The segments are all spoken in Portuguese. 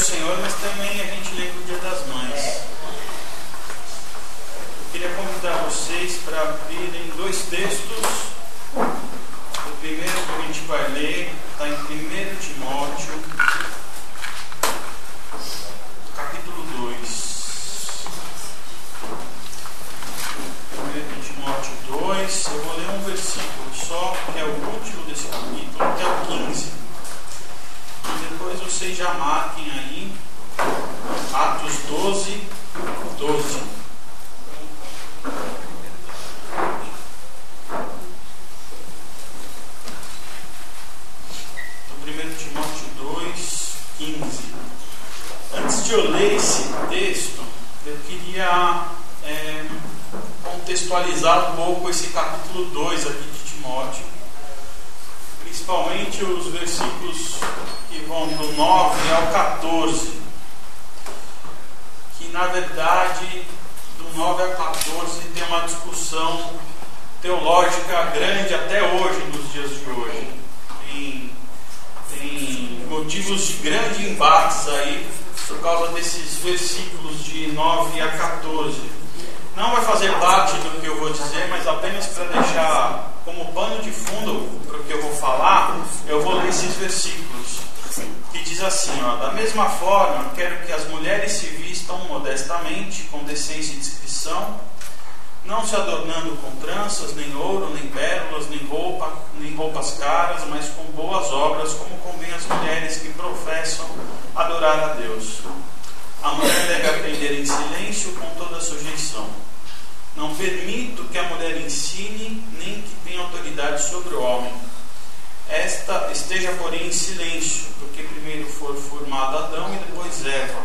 Senhor, mas também a gente lembra o Dia das Mães. Eu queria convidar vocês para abrirem dois textos. O primeiro que a gente vai ler está em 1 Timóteo, capítulo 2. 1 Timóteo 2, eu vou ler um versículo só, que é o último desse capítulo, até o 15. E depois vocês já marquem aí Atos 12, 12. Então, 1 Timóteo 2, 15. Antes de eu ler esse texto, eu queria é, contextualizar um pouco esse capítulo 2 aqui de Timóteo, principalmente os versículos que vão do 9 ao 14, que na verdade do 9 ao 14 tem uma discussão teológica grande até hoje, nos dias de hoje. Tem, tem motivos de grandes embates aí por causa desses versículos de 9 a 14. Não vai fazer parte do que dizer, mas apenas para deixar como pano de fundo para o que eu vou falar, eu vou ler esses versículos. Que diz assim: ó, Da mesma forma, quero que as mulheres se vistam modestamente, com decência e discrição, não se adornando com tranças, nem ouro, nem pérolas, nem, roupa, nem roupas caras, mas com boas obras, como convém às mulheres que professam adorar a Deus. A mulher deve aprender em silêncio com toda sujeição. Não permito que a mulher ensine, nem que tenha autoridade sobre o homem. Esta esteja, porém, em silêncio, porque primeiro foi formado Adão e depois Eva.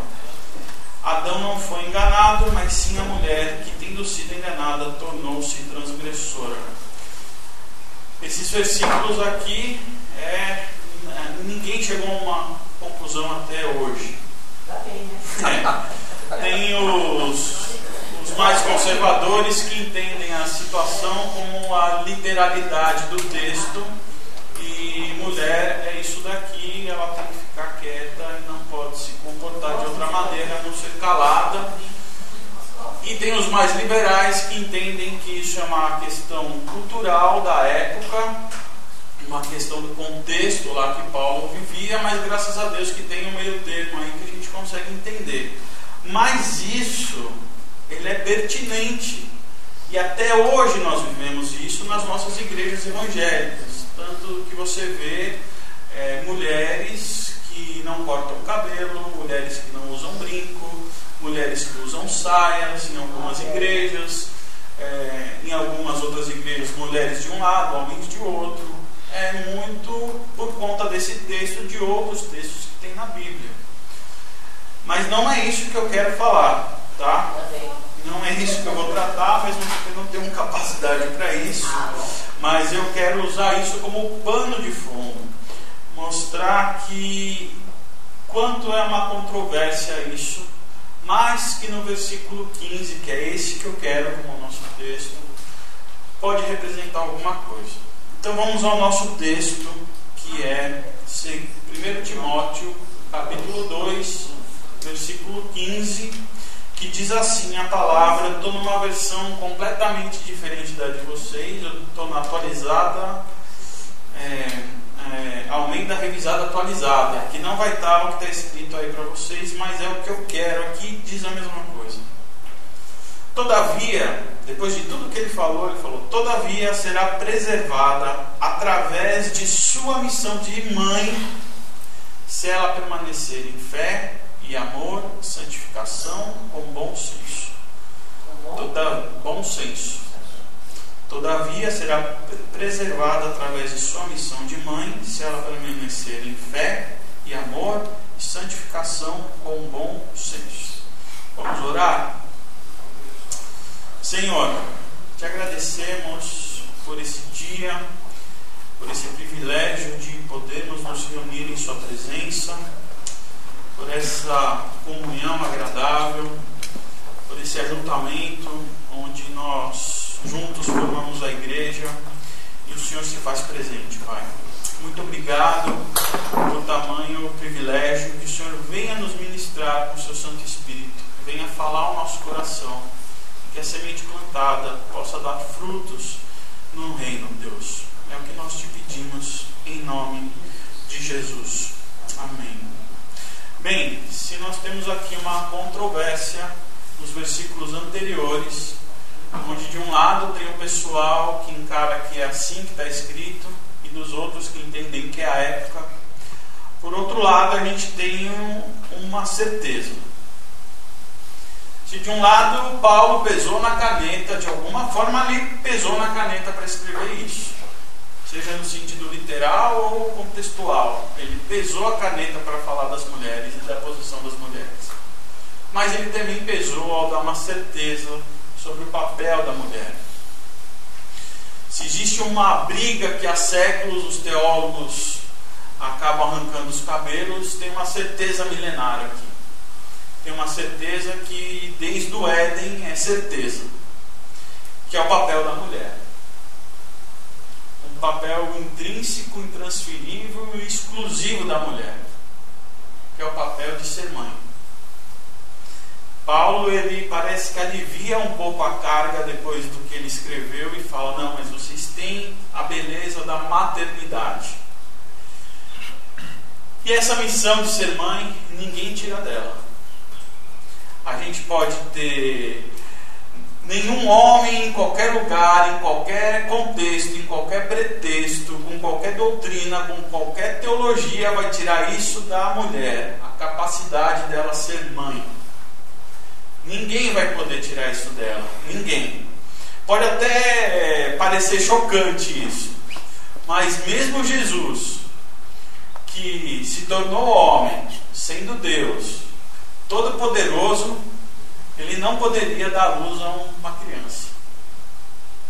Adão não foi enganado, mas sim a mulher, que tendo sido enganada, tornou-se transgressora. Esses versículos aqui, é, ninguém chegou a uma conclusão até hoje. É, tem os, os mais conservadores que entendem a situação como a literalidade do texto e mulher é isso daqui, ela tem que ficar quieta e não pode se comportar de outra maneira, a não ser calada. E tem os mais liberais que entendem que isso é uma questão cultural da época, uma questão do contexto lá que Paulo vivia, mas graças a Deus que tem um meio termo aí que a gente consegue entender. Mas isso, ele é pertinente. E até hoje nós vivemos isso nas nossas igrejas evangélicas. Tanto que você vê é, mulheres que não cortam o cabelo, mulheres que não usam brinco, mulheres que usam saias em algumas igrejas, é, em algumas outras igrejas, mulheres de um lado, homens de outro. É muito por conta desse texto de outros textos que tem na Bíblia. Mas não é isso que eu quero falar, tá? Não é isso que eu vou tratar, mesmo porque eu não tenho capacidade para isso. Mas eu quero usar isso como pano de fundo. Mostrar que quanto é uma controvérsia isso, mas que no versículo 15, que é esse que eu quero como nosso texto, pode representar alguma coisa. Então vamos ao nosso texto, que é 1 Timóteo, capítulo 2, versículo 15, que diz assim a palavra, estou numa versão completamente diferente da de vocês, eu estou na atualizada, é, é, Almeida Revisada Atualizada, que não vai estar o que está escrito aí para vocês, mas é o que eu quero aqui, diz a mesma coisa. Todavia, depois de tudo que ele falou, ele falou: Todavia será preservada através de sua missão de mãe, se ela permanecer em fé e amor, santificação com bom senso. Toda, bom senso. Todavia será preservada através de sua missão de mãe, se ela permanecer em fé e amor e santificação com bom senso. Vamos orar? Senhor, te agradecemos por esse dia, por esse privilégio de podermos nos reunir em Sua presença, por essa comunhão agradável, por esse ajuntamento onde nós juntos formamos a igreja e o Senhor se faz presente, Pai. Muito obrigado por tamanho privilégio, que o Senhor venha nos ministrar com o seu Santo Espírito, venha falar ao nosso coração, que a semente plantada possa dar frutos no reino, Deus. É o que nós te pedimos em nome de Jesus. Amém. Bem, se nós temos aqui uma controvérsia nos versículos anteriores, onde de um lado tem o pessoal que encara que é assim que está escrito, e dos outros que entendem que é a época. Por outro lado, a gente tem uma certeza. Se de um lado Paulo pesou na caneta, de alguma forma ele pesou na caneta para escrever isso, seja no sentido literal ou contextual, ele pesou a caneta para falar das mulheres e da posição das mulheres. Mas ele também pesou ao dar uma certeza sobre o papel da mulher. Se existe uma briga que há séculos os teólogos acabam arrancando os cabelos, tem uma certeza milenária aqui. Tem uma certeza que desde o Éden é certeza, que é o papel da mulher. Papel intrínseco, intransferível e exclusivo da mulher, que é o papel de ser mãe. Paulo ele parece que alivia um pouco a carga depois do que ele escreveu e fala: não, mas vocês têm a beleza da maternidade. E essa missão de ser mãe, ninguém tira dela. A gente pode ter nenhum homem em qualquer lugar, em qualquer contexto, em qualquer pretexto, com qualquer doutrina, com qualquer teologia, vai tirar isso da mulher, a capacidade dela ser mãe. Ninguém vai poder tirar isso dela. Ninguém. Pode até é, parecer chocante isso. Mas mesmo Jesus, que se tornou homem, sendo Deus, todo-poderoso, ele não poderia dar luz a uma criança.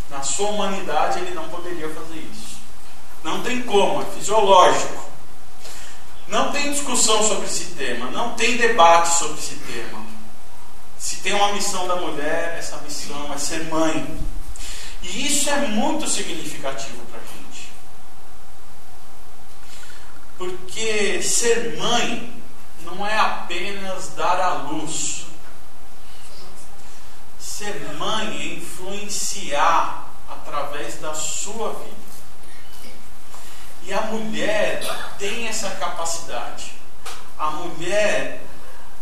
Na sua humanidade, ele não poderia fazer isso. Não tem como, é fisiológico. Não tem discussão sobre esse tema, não tem debate sobre esse tema. Se tem uma missão da mulher, essa missão é ser mãe. E isso é muito significativo para a gente. Porque ser mãe não é apenas dar à luz. Ser mãe é influenciar através da sua vida. E a mulher tem essa capacidade. A mulher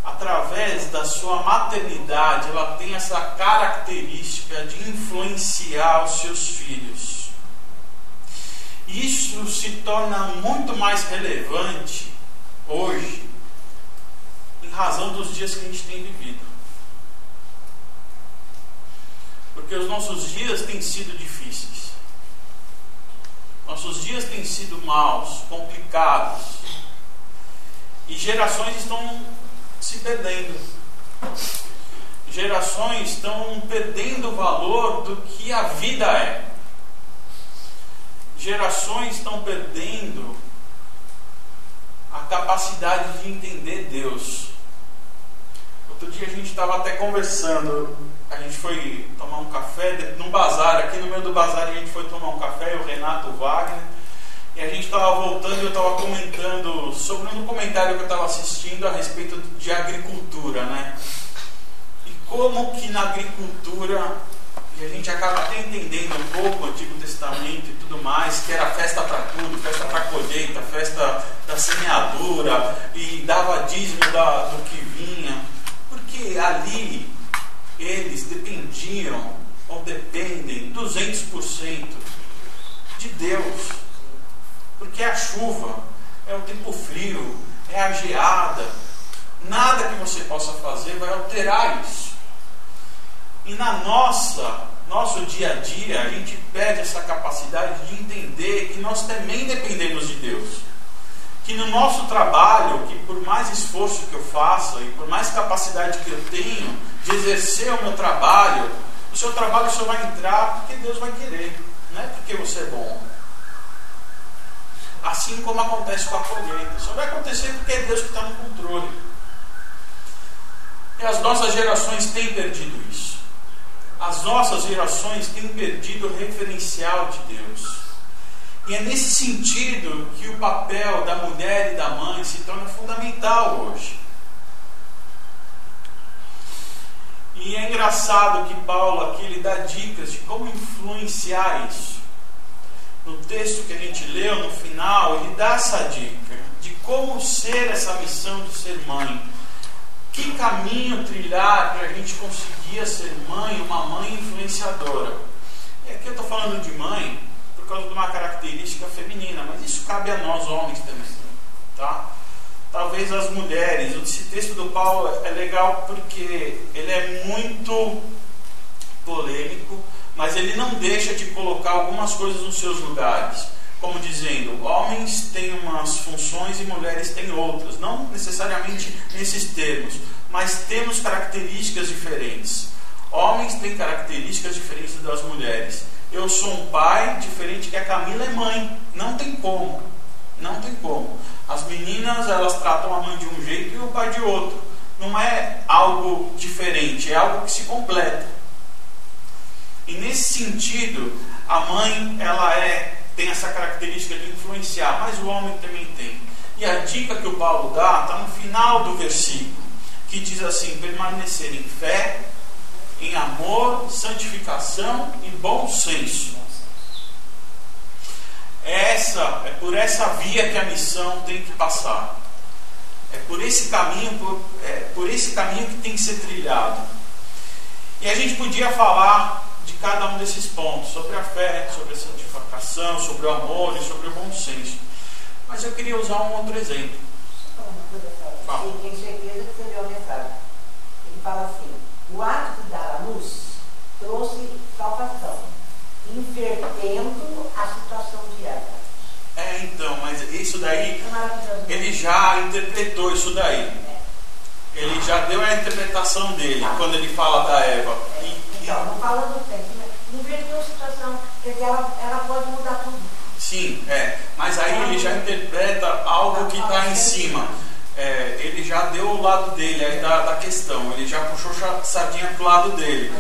através da sua maternidade, ela tem essa característica de influenciar os seus filhos. Isso se torna muito mais relevante hoje, em razão dos dias que a gente tem vivido. Porque os nossos dias têm sido difíceis. Nossos dias têm sido maus, complicados. E gerações estão se perdendo. Gerações estão perdendo o valor do que a vida é. Gerações estão perdendo a capacidade de entender Deus. Outro dia a gente estava até conversando, a gente foi tomar um café num bazar, aqui no meio do bazar a gente foi tomar um café, o Renato o Wagner. E a gente estava voltando e eu estava comentando sobre um documentário que eu estava assistindo a respeito de agricultura, né? E como que na agricultura, e a gente acaba até entendendo um pouco o Antigo Testamento e tudo mais, que era festa para tudo, festa para colheita, festa da semeadura, e dava dízimo da, do que vinha, porque ali eles dependiam, ou dependem, 200% de Deus porque a chuva, é o tempo frio, é a geada. Nada que você possa fazer vai alterar isso. E na nossa, nosso dia a dia, a gente perde essa capacidade de entender que nós também dependemos de Deus. Que no nosso trabalho, que por mais esforço que eu faça e por mais capacidade que eu tenho de exercer o meu trabalho, o seu trabalho só vai entrar porque Deus vai querer, não é porque você é bom assim como acontece com a colheita. Só vai acontecer porque é Deus que está no controle. E as nossas gerações têm perdido isso. As nossas gerações têm perdido o referencial de Deus. E é nesse sentido que o papel da mulher e da mãe se torna fundamental hoje. engraçado que Paulo aqui ele dá dicas de como influenciar isso. No texto que a gente leu, no final, ele dá essa dica de como ser essa missão de ser mãe. Que caminho trilhar para a gente conseguir ser mãe, uma mãe influenciadora. E aqui eu estou falando de mãe causa de uma característica feminina, mas isso cabe a nós homens também. Tá? talvez as mulheres. Esse texto do Paulo é legal porque ele é muito polêmico, mas ele não deixa de colocar algumas coisas nos seus lugares. Como dizendo, homens têm umas funções e mulheres têm outras. Não necessariamente nesses termos, mas temos características diferentes. Homens têm características diferentes das mulheres. Eu sou um pai diferente que a Camila é mãe. Não tem como. Não tem como. As meninas, elas tratam a mãe de um jeito e o pai de outro. Não é algo diferente, é algo que se completa. E nesse sentido, a mãe, ela é tem essa característica de influenciar, mas o homem também tem. E a dica que o Paulo dá está no final do versículo, que diz assim: permanecer em fé, em amor, santificação e bom senso. É, essa, é por essa via que a missão tem que passar. É por esse caminho, por, é por esse caminho que tem que ser trilhado. E a gente podia falar de cada um desses pontos, sobre a fé, sobre a santificação, sobre o amor e sobre o bom senso. Mas eu queria usar um outro exemplo. Fala. Tenho certeza que você a mensagem. Ele fala assim: o ato de dar a luz trouxe salvação invertendo a situação dieta. É, então, mas isso daí, ele já interpretou isso daí. Ele já deu a interpretação dele tá. quando ele fala da Eva. É. Então, não fala do tempo, inverteu a situação, porque ela, ela pode mudar tudo. Sim, é. Mas aí ele já interpreta algo que está em cima. É, ele já deu o lado dele aí da, da questão. Ele já puxou sardinha pro lado dele.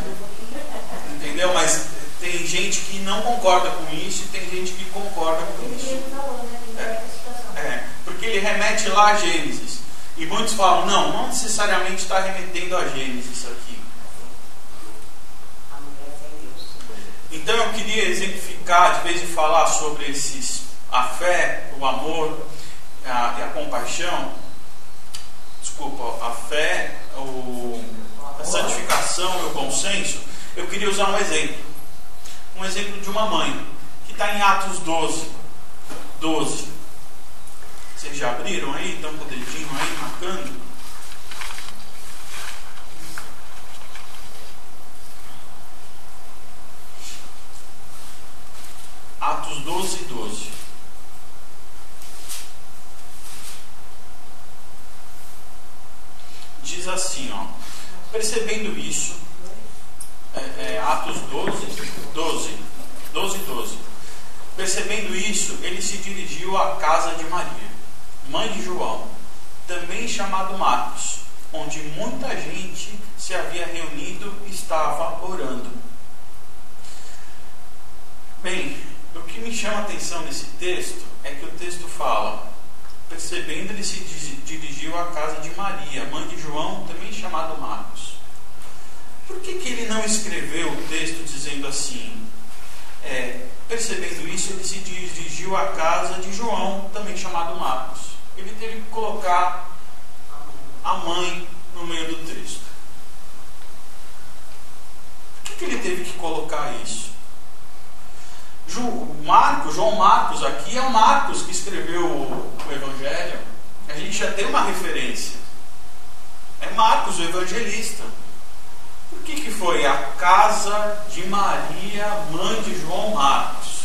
Entendeu? Mas tem gente que não concorda com isso e tem gente que concorda com isso. Né? É, é, porque ele remete lá a Gênesis. E muitos falam, não, não necessariamente está remetendo a Gênesis aqui. Então eu queria exemplificar, de vez em falar sobre esses, a fé, o amor a, e a compaixão, desculpa, a fé, o, a santificação e o bom senso, eu queria usar um exemplo um exemplo de uma mãe, que está em Atos 12. 12. Vocês já abriram aí? Estão com o dedinho aí marcando? Atos 12, 12. Diz assim, ó. Percebendo isso, é, é, Atos 12, 12, 12, 12. Percebendo isso, ele se dirigiu à casa de Maria, mãe de João, também chamado Marcos, onde muita gente se havia reunido e estava orando. Bem, o que me chama a atenção nesse texto é que o texto fala: percebendo, ele se dirigiu à casa de Maria, mãe de João, também chamado Marcos. Por que, que ele não escreveu o texto dizendo assim? É, percebendo isso, ele se dirigiu à casa de João, também chamado Marcos. Ele teve que colocar a mãe no meio do texto. Por que, que ele teve que colocar isso? Marcos, João Marcos, aqui é o Marcos que escreveu o Evangelho. A gente já tem uma referência. É Marcos, o evangelista. O que, que foi a casa de Maria, mãe de João Marcos?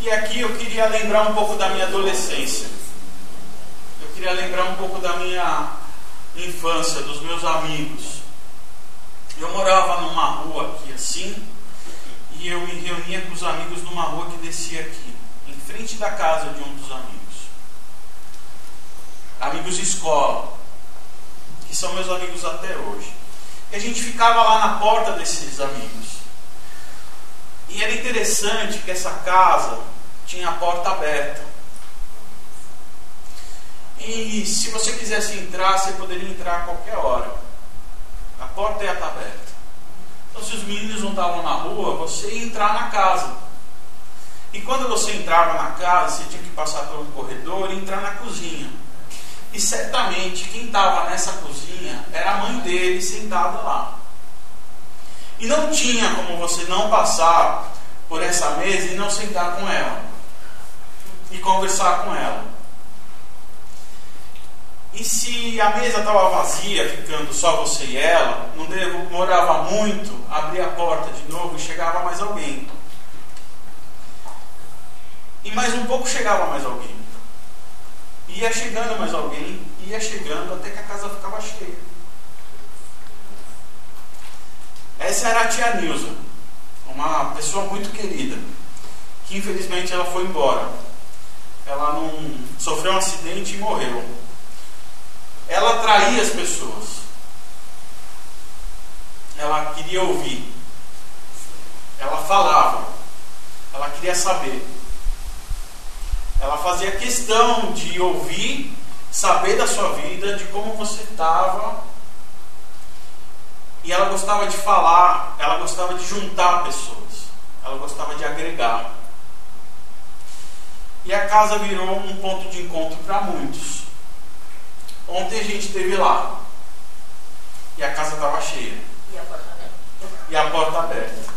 E aqui eu queria lembrar um pouco da minha adolescência. Eu queria lembrar um pouco da minha infância, dos meus amigos. Eu morava numa rua aqui assim, e eu me reunia com os amigos numa rua que descia aqui, em frente da casa de um dos amigos. Amigos de escola que são meus amigos até hoje. E a gente ficava lá na porta desses amigos. E era interessante que essa casa tinha a porta aberta. E se você quisesse entrar, você poderia entrar a qualquer hora. A porta ia estar aberta. Então, se os meninos não estavam na rua, você ia entrar na casa. E quando você entrava na casa, você tinha que passar por um corredor e entrar na cozinha. E certamente quem estava nessa cozinha era a mãe dele sentada lá. E não tinha como você não passar por essa mesa e não sentar com ela e conversar com ela. E se a mesa estava vazia, ficando só você e ela, não demorava muito, abria a porta de novo e chegava mais alguém. E mais um pouco chegava mais alguém. Ia chegando mais alguém, ia chegando até que a casa ficava cheia. Essa era a tia Nilza, uma pessoa muito querida, que infelizmente ela foi embora. Ela não sofreu um acidente e morreu. Ela atraía as pessoas. Ela queria ouvir. Ela falava. Ela queria saber. Ela fazia questão de ouvir, saber da sua vida, de como você estava. E ela gostava de falar, ela gostava de juntar pessoas, ela gostava de agregar. E a casa virou um ponto de encontro para muitos. Ontem a gente esteve lá. E a casa estava cheia. E a porta aberta. E a porta aberta.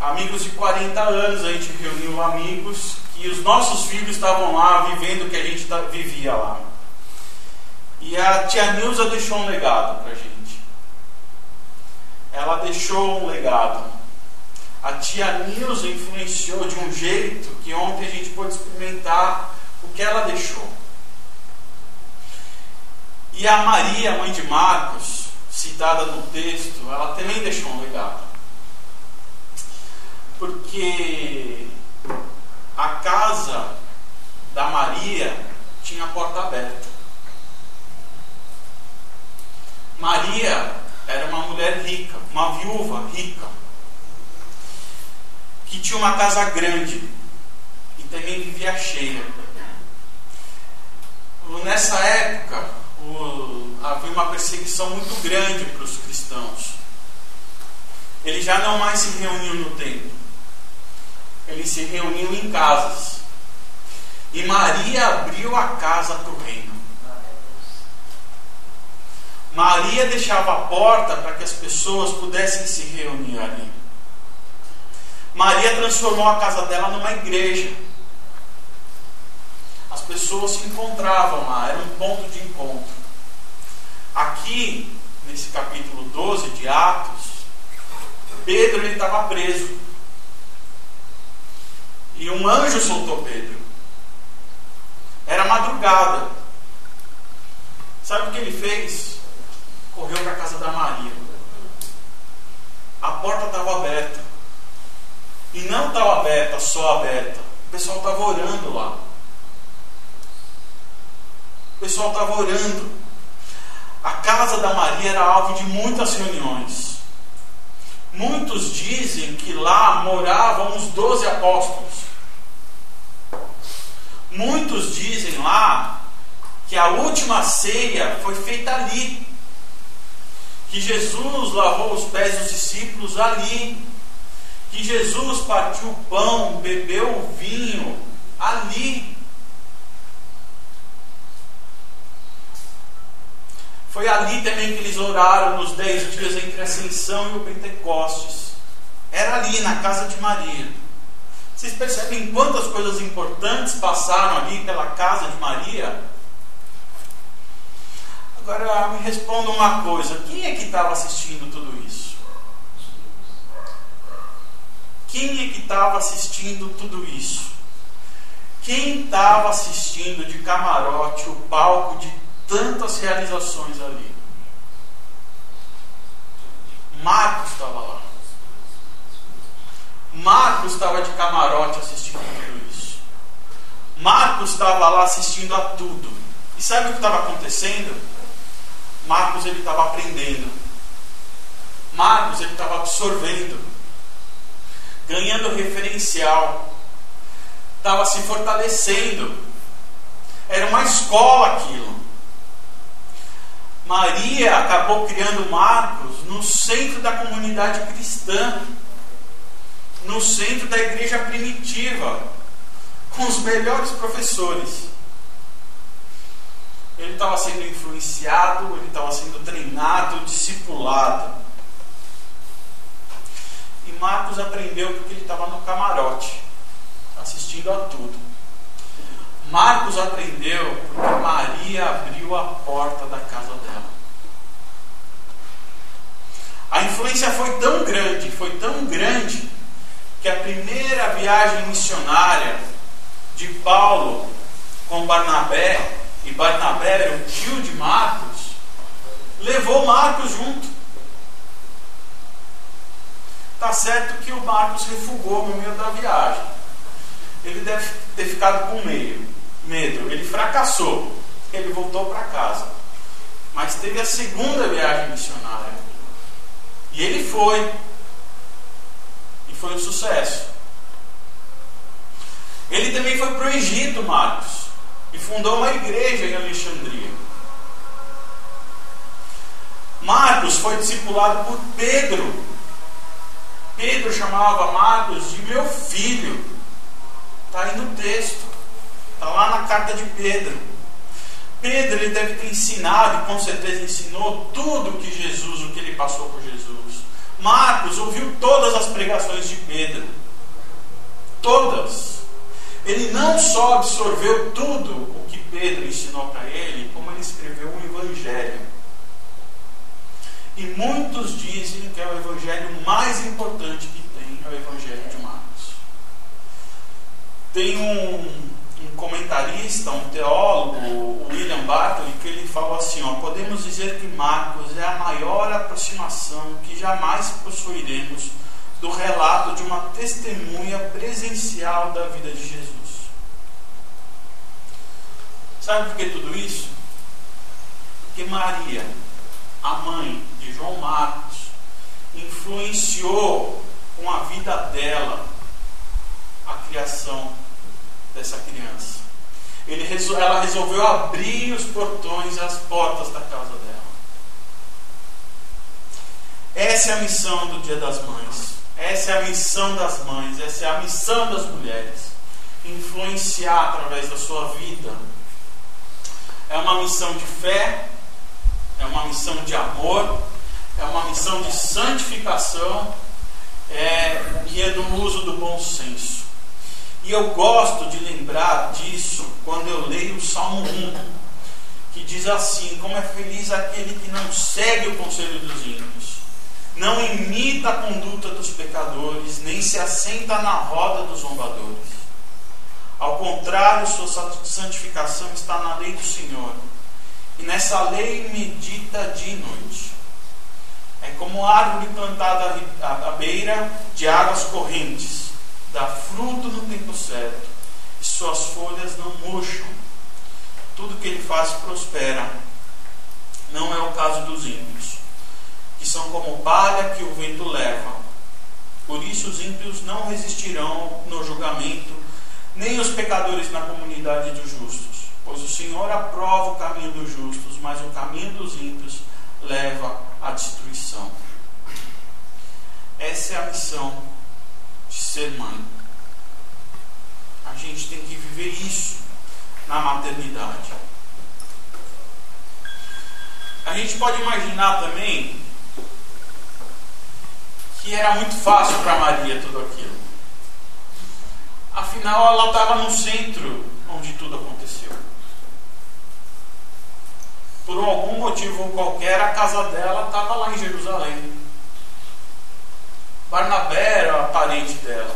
Amigos de 40 anos, a gente reuniu amigos e os nossos filhos estavam lá vivendo o que a gente vivia lá. E a tia Nilza deixou um legado para a gente. Ela deixou um legado. A tia Nilza influenciou de um jeito que ontem a gente pôde experimentar o que ela deixou. E a Maria, mãe de Marcos, citada no texto, ela também deixou um legado. Porque a casa da Maria tinha a porta aberta. Maria era uma mulher rica, uma viúva rica, que tinha uma casa grande e também vivia cheia. Nessa época, o, havia uma perseguição muito grande para os cristãos. Eles já não mais se reuniam no templo eles se reuniam em casas. E Maria abriu a casa para o reino. Maria deixava a porta para que as pessoas pudessem se reunir ali. Maria transformou a casa dela numa igreja. As pessoas se encontravam lá, era um ponto de encontro. Aqui, nesse capítulo 12 de Atos, Pedro estava preso. E um anjo soltou Pedro. Era madrugada. Sabe o que ele fez? Correu para a casa da Maria. A porta estava aberta. E não estava aberta, só aberta. O pessoal estava orando lá. O pessoal estava orando. A casa da Maria era alvo de muitas reuniões. Muitos dizem que lá moravam os doze apóstolos. Muitos dizem lá que a última ceia foi feita ali. Que Jesus lavou os pés dos discípulos ali. Que Jesus partiu o pão, bebeu o vinho ali. Foi ali também que eles oraram nos dez dias entre a Ascensão e o Pentecostes. Era ali, na casa de Maria. Vocês percebem quantas coisas importantes passaram ali pela casa de Maria? Agora me responda uma coisa: quem é que estava assistindo tudo isso? Quem é que estava assistindo tudo isso? Quem estava assistindo de camarote o palco de tantas realizações ali? Marcos estava lá. Marcos estava de camarote assistindo tudo isso. Marcos estava lá assistindo a tudo. E sabe o que estava acontecendo? Marcos ele estava aprendendo. Marcos ele estava absorvendo, ganhando referencial, estava se fortalecendo. Era uma escola aquilo. Maria acabou criando Marcos no centro da comunidade cristã, no centro da igreja primitiva, com os melhores professores. Ele estava sendo influenciado, ele estava sendo treinado, discipulado. E Marcos aprendeu porque ele estava no camarote, assistindo a tudo. Marcos aprendeu porque Maria abriu a porta da casa dela. A influência foi tão grande, foi tão grande, que a primeira viagem missionária de Paulo com Barnabé, e Barnabé era o tio de Marcos, levou Marcos junto. Tá certo que o Marcos refugou no meio da viagem. Ele deve ter ficado com medo. medo. Ele fracassou. Ele voltou para casa. Mas teve a segunda viagem missionária. E ele foi. E foi um sucesso. Ele também foi para o Egito, Marcos, e fundou uma igreja em Alexandria. Marcos foi discipulado por Pedro. Pedro chamava Marcos de meu filho. Está aí no texto. Está lá na carta de Pedro. Pedro ele deve ter ensinado, e com certeza ensinou tudo que Jesus, o que ele passou por Jesus. Marcos ouviu todas as pregações de Pedro. Todas. Ele não só absorveu tudo o que Pedro ensinou para ele, como ele escreveu um evangelho. E muitos dizem que é o evangelho mais importante que tem, é o evangelho de Marcos. Tem um comentarista, um teólogo, William Bartley, que ele falou assim: ó, podemos dizer que Marcos é a maior aproximação que jamais possuiremos do relato de uma testemunha presencial da vida de Jesus. Sabe por que tudo isso? Porque Maria, a mãe de João Marcos, influenciou com a vida dela a criação dessa criança. Ele, ela resolveu abrir os portões e as portas da casa dela. Essa é a missão do Dia das Mães. Essa é a missão das mães. Essa é a missão das mulheres. Influenciar através da sua vida. É uma missão de fé. É uma missão de amor. É uma missão de santificação. É, e é do uso do bom senso. E eu gosto de lembrar disso quando eu leio o Salmo 1, que diz assim: Como é feliz aquele que não segue o conselho dos ímpios, não imita a conduta dos pecadores, nem se assenta na roda dos zombadores. Ao contrário, sua santificação está na lei do Senhor, e nessa lei medita dia e noite. É como árvore plantada à beira de águas correntes dá fruto no tempo certo, e suas folhas não murcham. Tudo que ele faz prospera. Não é o caso dos ímpios, que são como palha que o vento leva. Por isso os ímpios não resistirão no julgamento, nem os pecadores na comunidade dos justos. Pois o Senhor aprova o caminho dos justos, mas o caminho dos ímpios leva à destruição. Essa é a missão de ser mãe. A gente tem que viver isso na maternidade. A gente pode imaginar também que era muito fácil para Maria tudo aquilo. Afinal, ela estava no centro onde tudo aconteceu. Por algum motivo qualquer, a casa dela estava lá em Jerusalém. Barnabé era parente dela.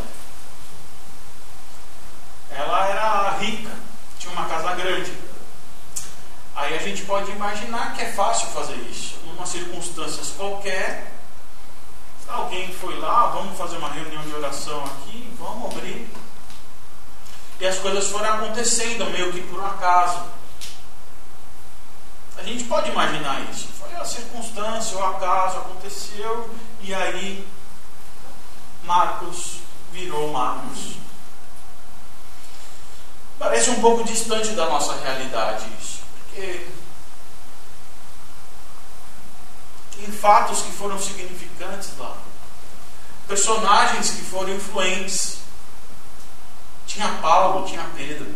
Ela era rica, tinha uma casa grande. Aí a gente pode imaginar que é fácil fazer isso. Numa circunstâncias qualquer, alguém foi lá, vamos fazer uma reunião de oração aqui, vamos abrir. E as coisas foram acontecendo meio que por um acaso. A gente pode imaginar isso. Foi a circunstância, o acaso, aconteceu, e aí Marcos virou Marcos. Parece um pouco distante da nossa realidade isso, porque fatos que foram significantes lá. Personagens que foram influentes. Tinha Paulo, tinha Pedro.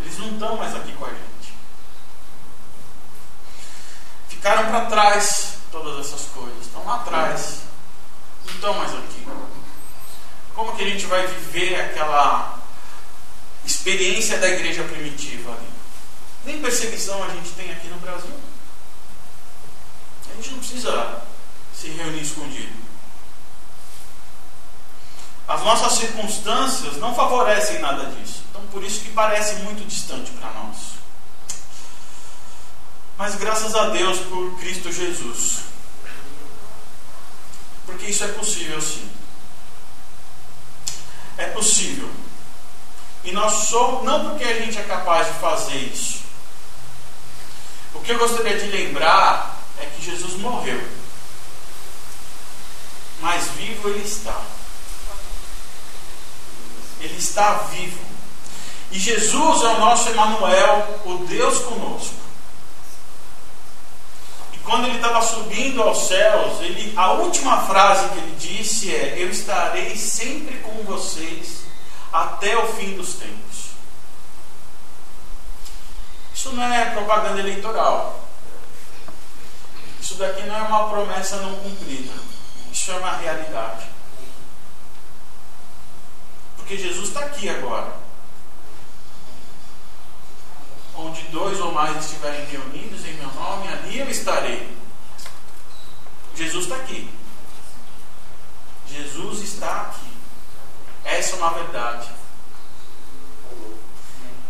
Eles não estão mais aqui com a gente. Ficaram para trás todas essas coisas. Estão lá atrás. Não estão mais aqui. Como que a gente vai viver aquela experiência da igreja primitiva ali? Nem perseguição a gente tem aqui no Brasil. A gente não precisa se reunir escondido. As nossas circunstâncias não favorecem nada disso. Então, por isso que parece muito distante para nós. Mas graças a Deus por Cristo Jesus. Porque isso é possível sim. É possível. E nós somos, não porque a gente é capaz de fazer isso. O que eu gostaria de lembrar é que Jesus morreu. Mas vivo ele está. Ele está vivo. E Jesus é o nosso Emanuel, o Deus conosco. Quando ele estava subindo aos céus, ele, a última frase que ele disse é: Eu estarei sempre com vocês até o fim dos tempos. Isso não é propaganda eleitoral. Isso daqui não é uma promessa não cumprida. Isso é uma realidade. Porque Jesus está aqui agora. Onde dois ou mais estiverem reunidos em meu nome, ali eu estarei. Jesus está aqui. Jesus está aqui. Essa é uma verdade.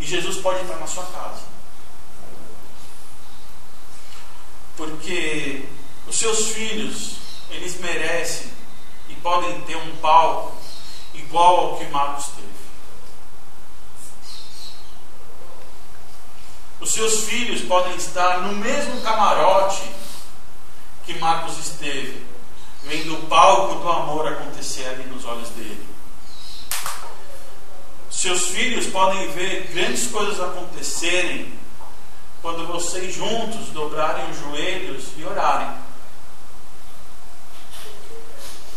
E Jesus pode estar na sua casa. Porque os seus filhos, eles merecem e podem ter um palco igual ao que Marcos teve. Os seus filhos podem estar no mesmo camarote que Marcos esteve, vendo o palco do amor acontecer ali nos olhos dele. Seus filhos podem ver grandes coisas acontecerem quando vocês juntos dobrarem os joelhos e orarem.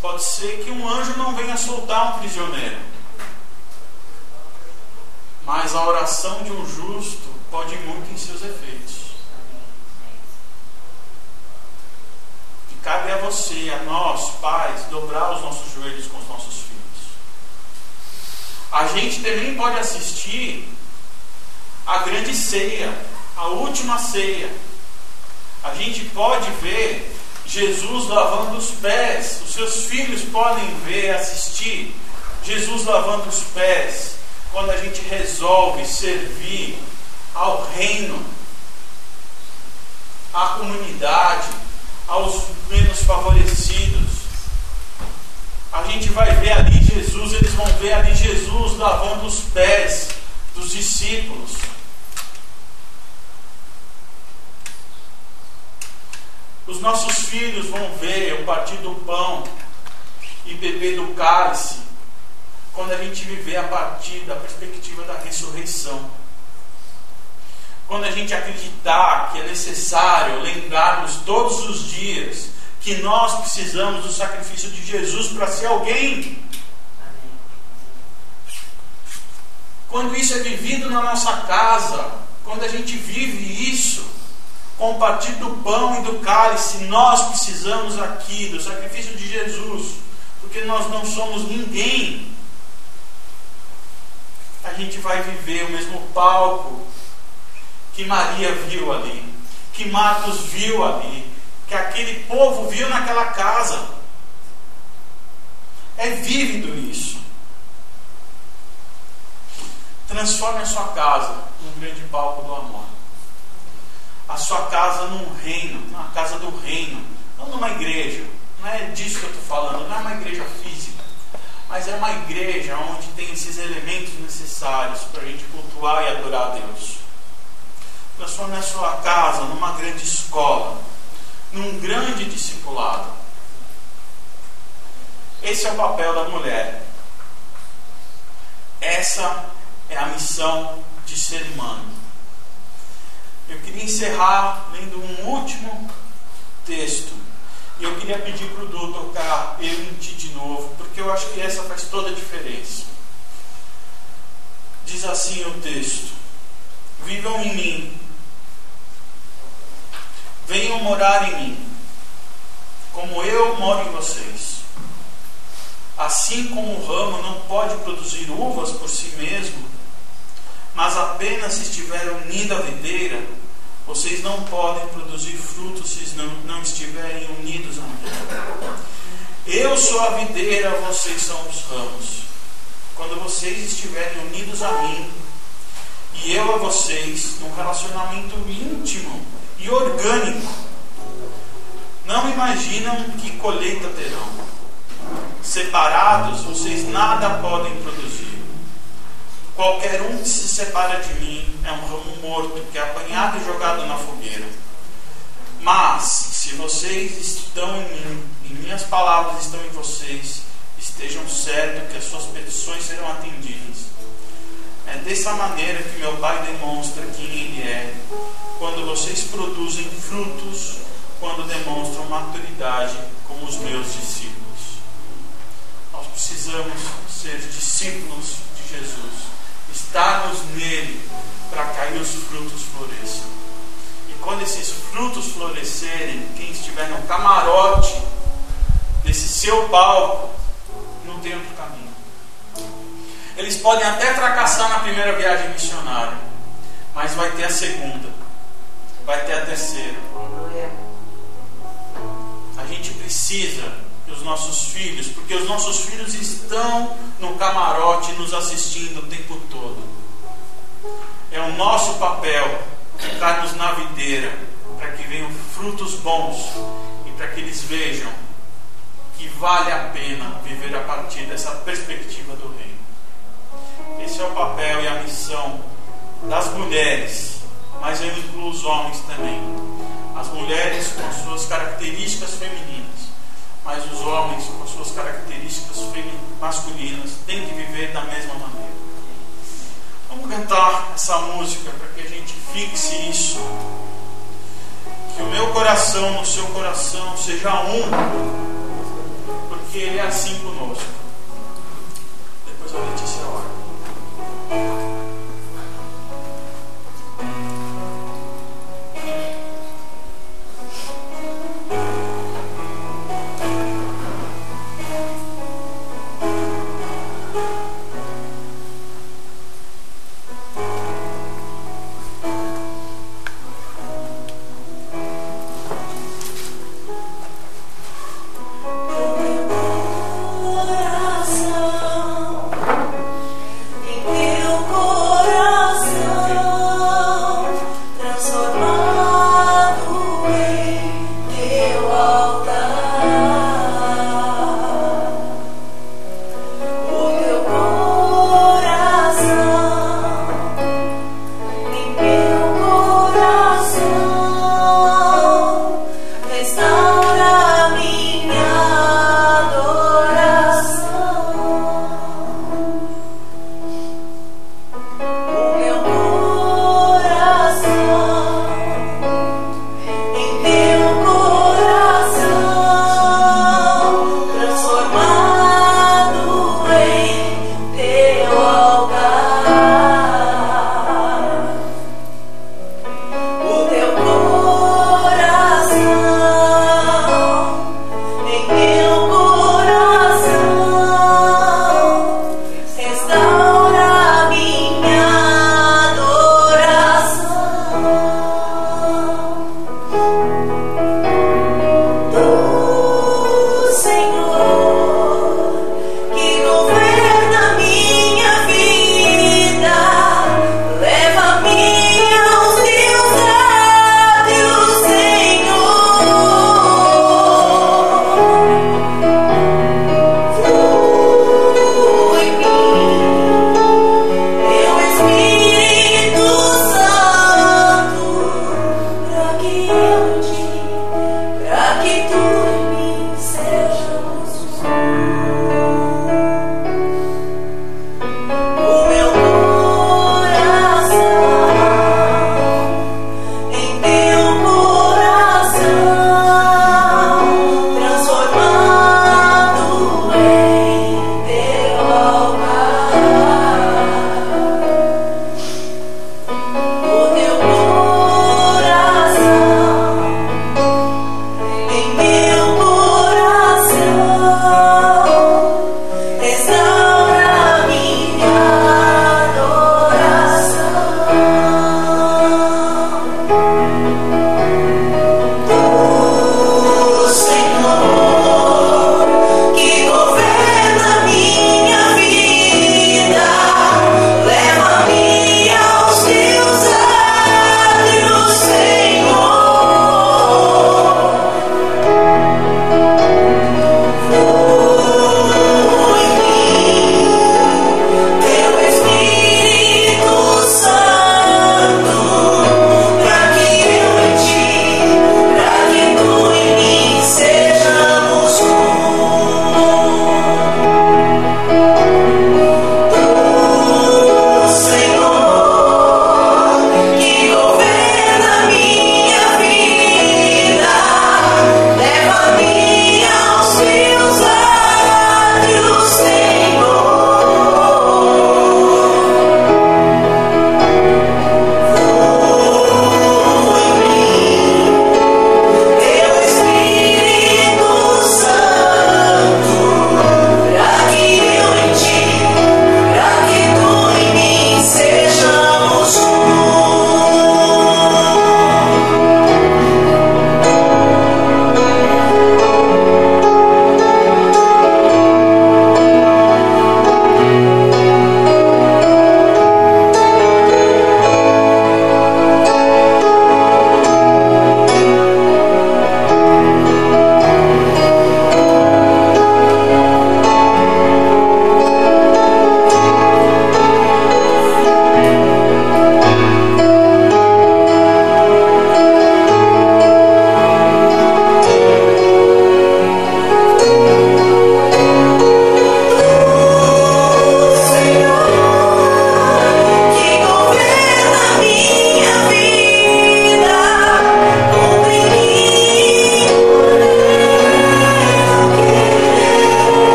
Pode ser que um anjo não venha soltar um prisioneiro. Mas a oração de um justo pode muito em seus efeitos. E cabe a você, a nós, pais, dobrar os nossos joelhos com os nossos filhos. A gente também pode assistir a grande ceia, a última ceia. A gente pode ver Jesus lavando os pés. Os seus filhos podem ver, assistir Jesus lavando os pés. Quando a gente resolve servir ao reino, à comunidade, aos menos favorecidos. A gente vai ver ali Jesus, eles vão ver ali Jesus lavando os pés dos discípulos. Os nossos filhos vão ver o partir do pão e beber do cálice quando a gente viver a partir da perspectiva da ressurreição. Quando a gente acreditar que é necessário lembrarmos todos os dias que nós precisamos do sacrifício de Jesus para ser alguém. Quando isso é vivido na nossa casa, quando a gente vive isso, com partir do pão e do cálice, nós precisamos aqui do sacrifício de Jesus, porque nós não somos ninguém. A gente vai viver o mesmo palco que Maria viu ali, que Marcos viu ali, que aquele povo viu naquela casa. É vívido isso. Transforme a sua casa num grande palco do amor a sua casa num reino, na casa do reino, não numa igreja. Não é disso que eu estou falando, não é uma igreja física, mas é uma igreja onde tem esses elementos necessários para a gente cultuar e adorar a Deus. Transforme a sua casa numa grande escola, num grande discipulado. Esse é o papel da mulher. Essa é a missão de ser humano. Eu queria encerrar lendo um último texto. E eu queria pedir para o Du tocar Eu em Ti de novo, porque eu acho que essa faz toda a diferença. Diz assim o texto: Vivam em mim, venham morar em mim, como eu moro em vocês. Assim como o ramo não pode produzir uvas por si mesmo, mas apenas se estiver unido à videira, vocês não podem produzir frutos se não, não estiverem unidos a mim. Eu sou a videira, vocês são os ramos. Quando vocês estiverem unidos a mim, e eu a vocês, num relacionamento íntimo e orgânico, não imaginam que colheita terão. Separados, vocês nada podem produzir. Qualquer um que se separa de mim é um ramo morto que é apanhado e jogado na fogueira. Mas, se vocês estão em mim e minhas palavras estão em vocês, estejam certos que as suas petições serão atendidas. É dessa maneira que meu Pai demonstra quem Ele é, quando vocês produzem frutos, quando demonstram maturidade como os meus discípulos. Nós precisamos ser discípulos de Jesus estarmos nele para cair os frutos floresçam. E quando esses frutos florescerem, quem estiver no camarote desse seu palco, não tem outro caminho. Eles podem até fracassar na primeira viagem missionária, mas vai ter a segunda, vai ter a terceira. A gente precisa que os nossos filhos, porque os nossos filhos estão no camarote nos assistindo o tempo todo. É o nosso papel ficarmos na videira para que venham frutos bons e para que eles vejam que vale a pena viver a partir dessa perspectiva do reino. É o papel e a missão das mulheres, mas eu incluo os homens também. As mulheres com suas características femininas mas os homens, com suas características masculinas, têm que viver da mesma maneira. Vamos cantar essa música para que a gente fixe isso. Que o meu coração no seu coração seja um, porque Ele é assim conosco. Depois a Letícia ora. Senhor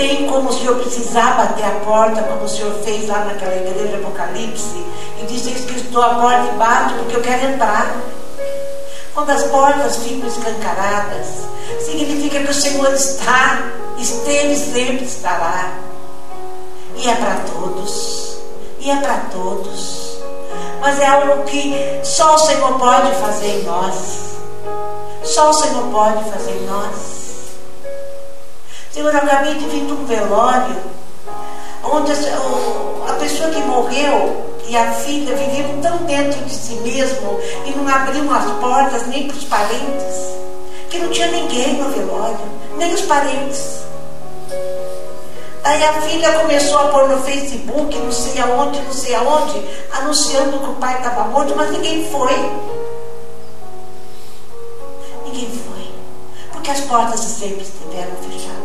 tem como o Senhor precisar bater a porta, como o Senhor fez lá naquela igreja Apocalipse, e disse que estou a porta e bato porque eu quero entrar. Quando as portas ficam escancaradas, significa que o Senhor está, esteve e sempre estará. E é para todos. E é para todos. Mas é algo que só o Senhor pode fazer em nós. Só o Senhor pode fazer em nós. Senhor, eu acabei de vir de um velório onde a pessoa que morreu e a filha viviam tão dentro de si mesmo e não abriam as portas nem para os parentes, que não tinha ninguém no velório, nem os parentes. Daí a filha começou a pôr no Facebook, não sei aonde, não sei aonde, anunciando que o pai estava morto, mas ninguém foi. Ninguém foi. Porque as portas sempre estiveram fechadas.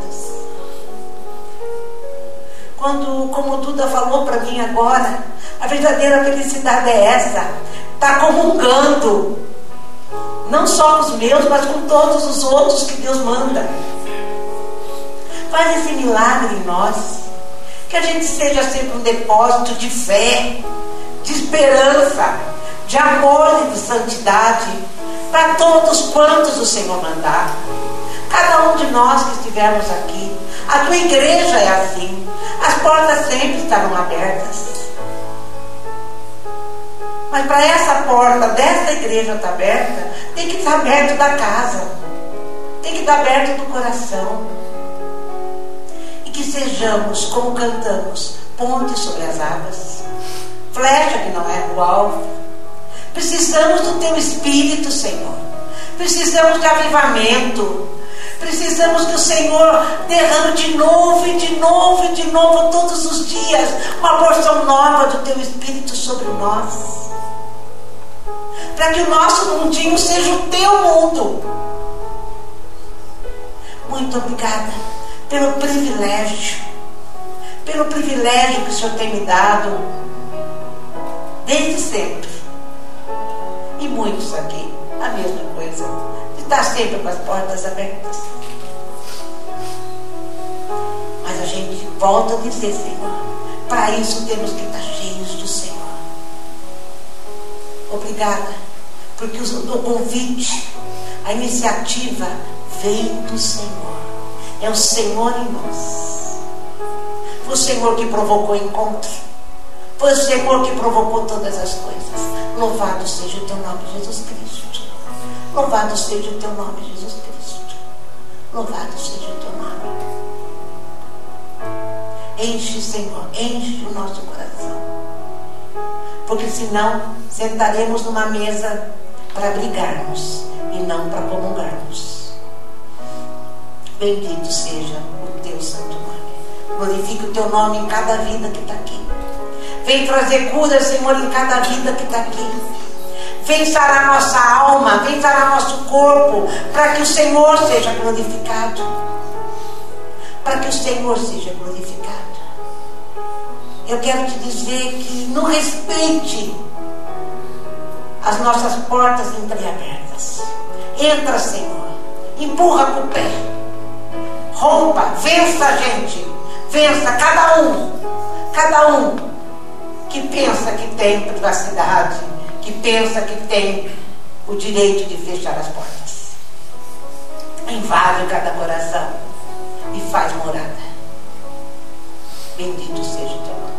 Quando, como Duda falou para mim agora, a verdadeira felicidade é essa. Está comungando. Não só com os meus, mas com todos os outros que Deus manda. Faz esse milagre em nós. Que a gente seja sempre um depósito de fé, de esperança, de amor e de santidade para todos quantos o Senhor mandar. Cada um de nós que estivermos aqui. A tua igreja é assim. As portas sempre estarão abertas. Mas para essa porta dessa igreja estar aberta, tem que estar aberto da casa. Tem que estar aberto do coração que sejamos, como cantamos, pontes sobre as águas, flecha que não é o alvo. Precisamos do teu Espírito, Senhor. Precisamos de avivamento. Precisamos que o Senhor derrame de novo e de novo e de novo, todos os dias, uma porção nova do teu Espírito sobre nós. Para que o nosso mundinho seja o teu mundo. Muito obrigada pelo privilégio, pelo privilégio que o Senhor tem me dado, desde sempre. E muitos aqui, a mesma coisa, de estar sempre com as portas abertas. Mas a gente volta a dizer, Senhor, para isso temos que estar cheios do Senhor. Obrigada, porque o convite, a iniciativa veio do Senhor. É o Senhor em nós. Foi o Senhor que provocou o encontro. Foi o Senhor que provocou todas as coisas. Louvado seja o teu nome, Jesus Cristo. Louvado seja o teu nome, Jesus Cristo. Louvado seja o teu nome. Enche, Senhor, enche o nosso coração. Porque senão sentaremos numa mesa para brigarmos e não para comungarmos. Bendito seja o teu santo nome. Glorifique o teu nome em cada vida que está aqui. Vem trazer cura, Senhor, em cada vida que está aqui. Vem sarar nossa alma, vem sarar nosso corpo, para que o Senhor seja glorificado. Para que o Senhor seja glorificado. Eu quero te dizer que não respeite as nossas portas entreabertas. Entra, Senhor. Empurra com o pé rompa, vença, gente. Vença cada um, cada um que pensa que tem privacidade, que pensa que tem o direito de fechar as portas. Invade cada coração e faz morada. Bendito seja o teu nome.